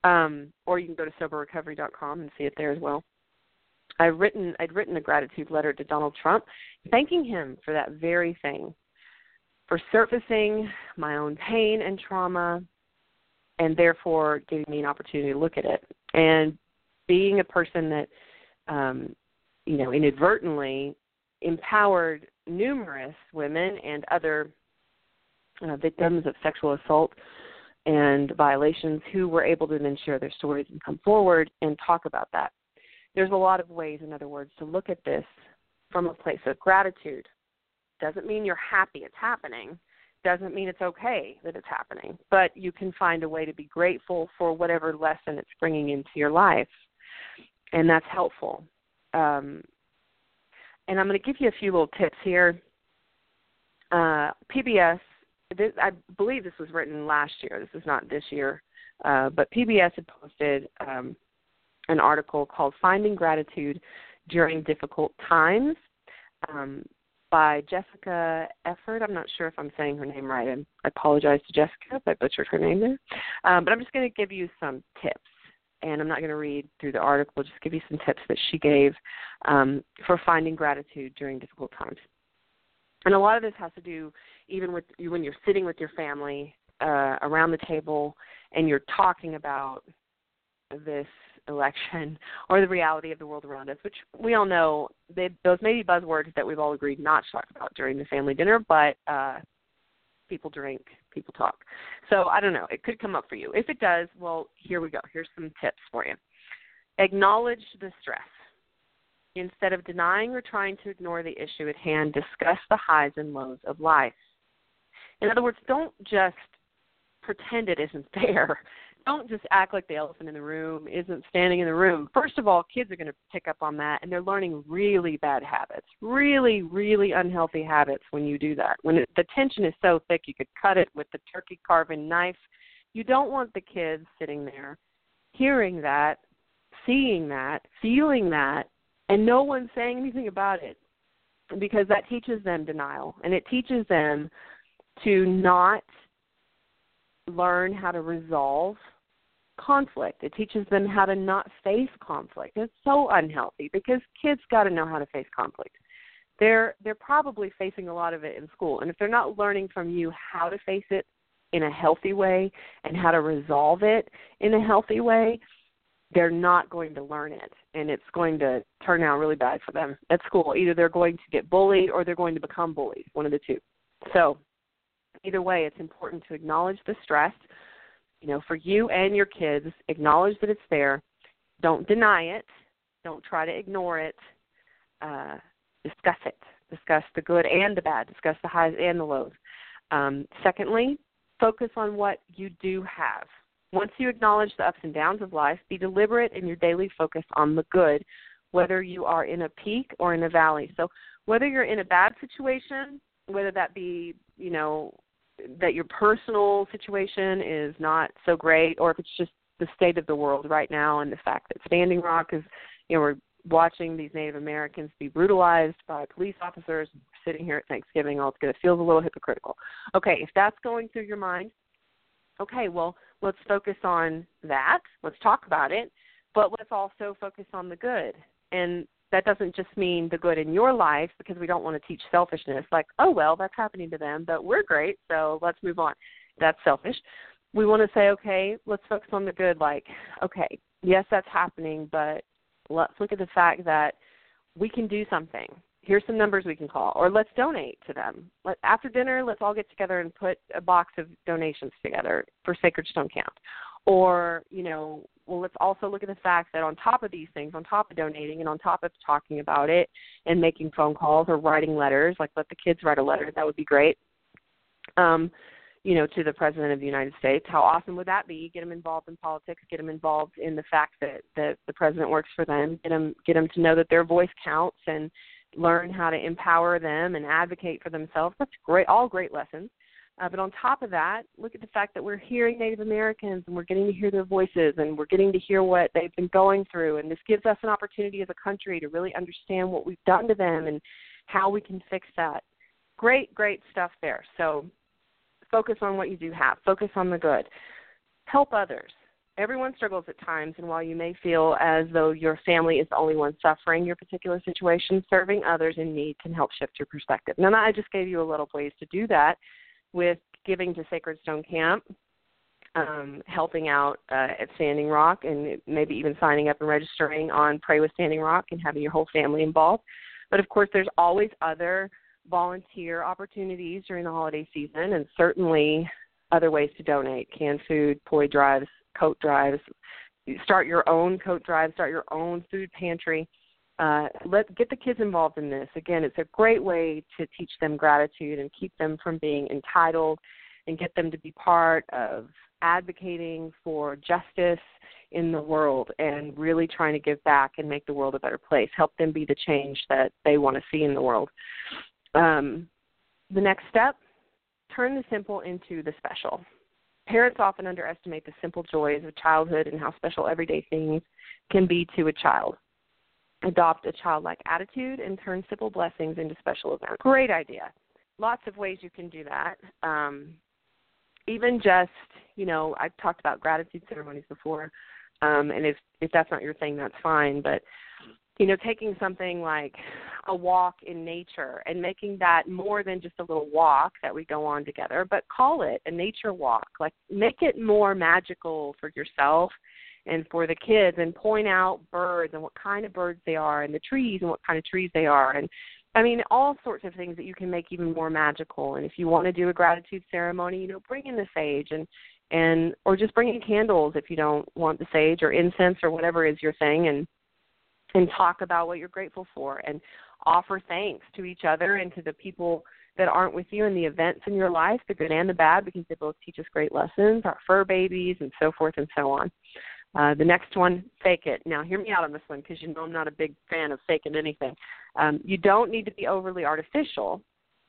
um, or you can go to SoberRecovery.com and see it there as well. I've written I'd written a gratitude letter to Donald Trump, thanking him for that very thing, for surfacing my own pain and trauma, and therefore giving me an opportunity to look at it and being a person that um, you know inadvertently empowered numerous women and other uh, victims of sexual assault and violations who were able to then share their stories and come forward and talk about that. There's a lot of ways, in other words, to look at this from a place of gratitude. Doesn't mean you're happy it's happening, doesn't mean it's okay that it's happening, but you can find a way to be grateful for whatever lesson it's bringing into your life, and that's helpful. Um, and I'm going to give you a few little tips here. Uh, PBS, this, I believe this was written last year. This is not this year, uh, but PBS had posted um, an article called "Finding Gratitude During Difficult Times." Um, by Jessica Efford. I'm not sure if I'm saying her name right. I apologize to Jessica if I butchered her name there. Um, but I'm just going to give you some tips and I'm not going to read through the article, just give you some tips that she gave um, for finding gratitude during difficult times. And a lot of this has to do even with you when you're sitting with your family uh, around the table and you're talking about this election or the reality of the world around us, which we all know they, those may be buzzwords that we've all agreed not to talk about during the family dinner, but uh, people drink, people talk. So I don't know. It could come up for you. If it does, well, here we go. Here's some tips for you. Acknowledge the stress. Instead of denying or trying to ignore the issue at hand, discuss the highs and lows of life. In other words, don't just pretend it isn't there don't just act like the elephant in the room isn't standing in the room. First of all, kids are going to pick up on that, and they're learning really bad habits, really, really unhealthy habits when you do that. When it, the tension is so thick, you could cut it with the turkey carving knife. You don't want the kids sitting there hearing that, seeing that, feeling that, and no one saying anything about it because that teaches them denial and it teaches them to not learn how to resolve conflict. It teaches them how to not face conflict. It's so unhealthy because kids got to know how to face conflict. They're they're probably facing a lot of it in school, and if they're not learning from you how to face it in a healthy way and how to resolve it in a healthy way, they're not going to learn it, and it's going to turn out really bad for them at school. Either they're going to get bullied or they're going to become bullied, one of the two. So, either way, it's important to acknowledge the stress you know, for you and your kids, acknowledge that it's there. Don't deny it. Don't try to ignore it. Uh, discuss it. Discuss the good and the bad. Discuss the highs and the lows. Um, secondly, focus on what you do have. Once you acknowledge the ups and downs of life, be deliberate in your daily focus on the good, whether you are in a peak or in a valley. So, whether you're in a bad situation, whether that be, you know, that your personal situation is not so great, or if it's just the state of the world right now and the fact that Standing Rock is, you know, we're watching these Native Americans be brutalized by police officers, sitting here at Thanksgiving all together. It feels a little hypocritical. Okay, if that's going through your mind, okay, well, let's focus on that. Let's talk about it, but let's also focus on the good. And that doesn't just mean the good in your life because we don't want to teach selfishness like oh well that's happening to them but we're great so let's move on. That's selfish. We want to say okay let's focus on the good like okay yes that's happening but let's look at the fact that we can do something. Here's some numbers we can call or let's donate to them. Let, after dinner let's all get together and put a box of donations together for sacred stone camp or you know well, let's also look at the fact that on top of these things, on top of donating and on top of talking about it and making phone calls or writing letters, like let the kids write a letter, that would be great. Um, you know, to the president of the United States. How awesome would that be? Get them involved in politics. Get them involved in the fact that that the president works for them. Get them get them to know that their voice counts and learn how to empower them and advocate for themselves. That's great. All great lessons. Uh, but on top of that, look at the fact that we're hearing Native Americans and we're getting to hear their voices and we're getting to hear what they've been going through. And this gives us an opportunity as a country to really understand what we've done to them and how we can fix that. Great, great stuff there. So focus on what you do have, focus on the good. Help others. Everyone struggles at times, and while you may feel as though your family is the only one suffering your particular situation, serving others in need can help shift your perspective. Now, I just gave you a little ways to do that with giving to Sacred Stone Camp, um, helping out uh, at Standing Rock, and maybe even signing up and registering on Pray with Standing Rock and having your whole family involved. But of course, there's always other volunteer opportunities during the holiday season, and certainly other ways to donate canned food, toy drives, coat drives. Start your own coat drive, start your own food pantry uh, let get the kids involved in this. Again, it's a great way to teach them gratitude and keep them from being entitled, and get them to be part of advocating for justice in the world and really trying to give back and make the world a better place. Help them be the change that they want to see in the world. Um, the next step turn the simple into the special. Parents often underestimate the simple joys of childhood and how special everyday things can be to a child. Adopt a childlike attitude and turn simple blessings into special events. Great idea. Lots of ways you can do that. Um, even just, you know, I've talked about gratitude ceremonies before, um, and if if that's not your thing, that's fine. But you know, taking something like a walk in nature and making that more than just a little walk that we go on together, but call it a nature walk. Like make it more magical for yourself and for the kids and point out birds and what kind of birds they are and the trees and what kind of trees they are and I mean all sorts of things that you can make even more magical. And if you want to do a gratitude ceremony, you know, bring in the sage and and or just bring in candles if you don't want the sage or incense or whatever is your thing and and talk about what you're grateful for and offer thanks to each other and to the people that aren't with you in the events in your life, the good and the bad, because they both teach us great lessons, our fur babies and so forth and so on. Uh, the next one, fake it. Now, hear me out on this one because you know I'm not a big fan of faking anything. Um, you don't need to be overly artificial,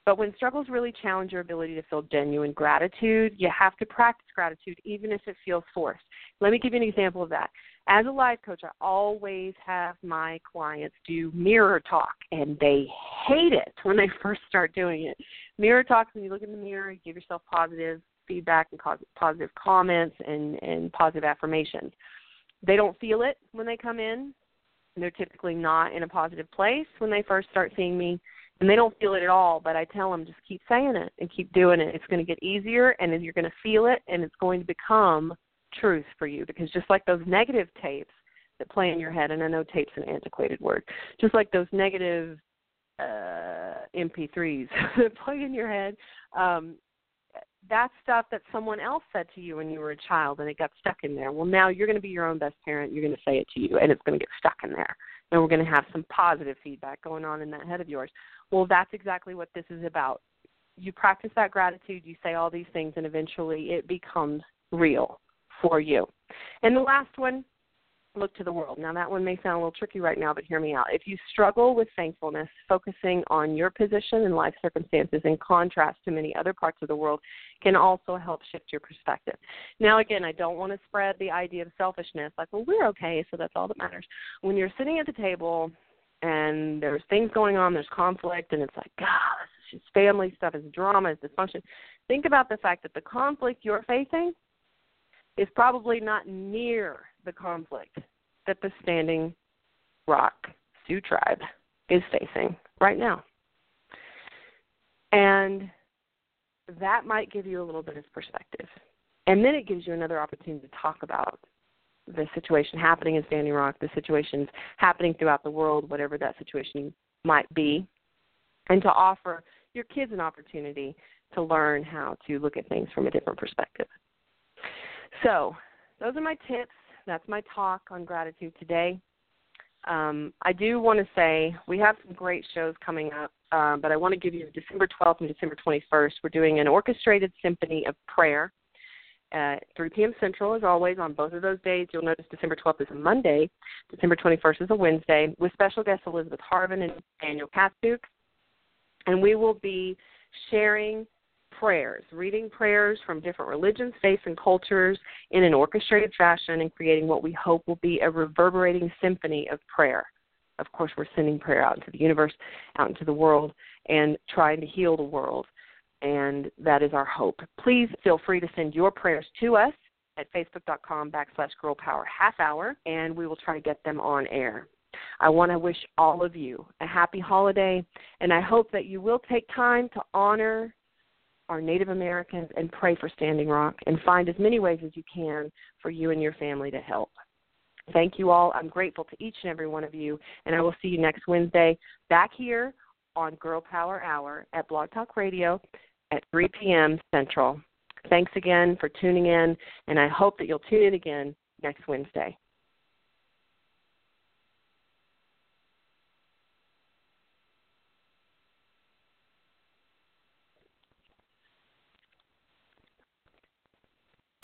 but when struggles really challenge your ability to feel genuine gratitude, you have to practice gratitude even if it feels forced. Let me give you an example of that as a life coach, I always have my clients do mirror talk, and they hate it when they first start doing it. Mirror talk when you look in the mirror, you give yourself positive feedback and positive comments and, and positive affirmations. They don't feel it when they come in. They're typically not in a positive place when they first start seeing me, and they don't feel it at all. But I tell them just keep saying it and keep doing it. It's going to get easier, and you're going to feel it, and it's going to become truth for you because just like those negative tapes that play in your head, and I know tape's an antiquated word, just like those negative uh, MP3s that play in your head, um, that's stuff that someone else said to you when you were a child and it got stuck in there. Well, now you're going to be your own best parent. You're going to say it to you, and it's going to get stuck in there. And we're going to have some positive feedback going on in that head of yours. Well, that's exactly what this is about. You practice that gratitude, you say all these things, and eventually it becomes real for you. And the last one, look to the world. Now, that one may sound a little tricky right now, but hear me out. If you struggle with thankfulness, focusing on your position and life circumstances in contrast to many other parts of the world can also help shift your perspective. Now, again, I don't want to spread the idea of selfishness, like, well, we're okay, so that's all that matters. When you're sitting at the table and there's things going on, there's conflict, and it's like, God, this is family stuff, it's drama, it's dysfunction. Think about the fact that the conflict you're facing is probably not near the conflict that the Standing Rock Sioux tribe is facing right now. And that might give you a little bit of perspective. And then it gives you another opportunity to talk about the situation happening in Standing Rock, the situations happening throughout the world, whatever that situation might be, and to offer your kids an opportunity to learn how to look at things from a different perspective. So, those are my tips. That's my talk on gratitude today. Um, I do want to say we have some great shows coming up, uh, but I want to give you December 12th and December 21st. We're doing an orchestrated symphony of prayer at 3 p.m. Central, as always, on both of those days. You'll notice December 12th is a Monday, December 21st is a Wednesday, with special guests Elizabeth Harvin and Daniel Katsuk. And we will be sharing prayers, reading prayers from different religions, faiths, and cultures in an orchestrated fashion and creating what we hope will be a reverberating symphony of prayer. Of course, we're sending prayer out into the universe, out into the world, and trying to heal the world. And that is our hope. Please feel free to send your prayers to us at facebook.com backslash girl power hour, and we will try to get them on air. I want to wish all of you a happy holiday, and I hope that you will take time to honor our Native Americans and pray for Standing Rock and find as many ways as you can for you and your family to help. Thank you all. I'm grateful to each and every one of you, and I will see you next Wednesday back here on Girl Power Hour at Blog Talk Radio at 3 p.m. Central. Thanks again for tuning in, and I hope that you'll tune in again next Wednesday.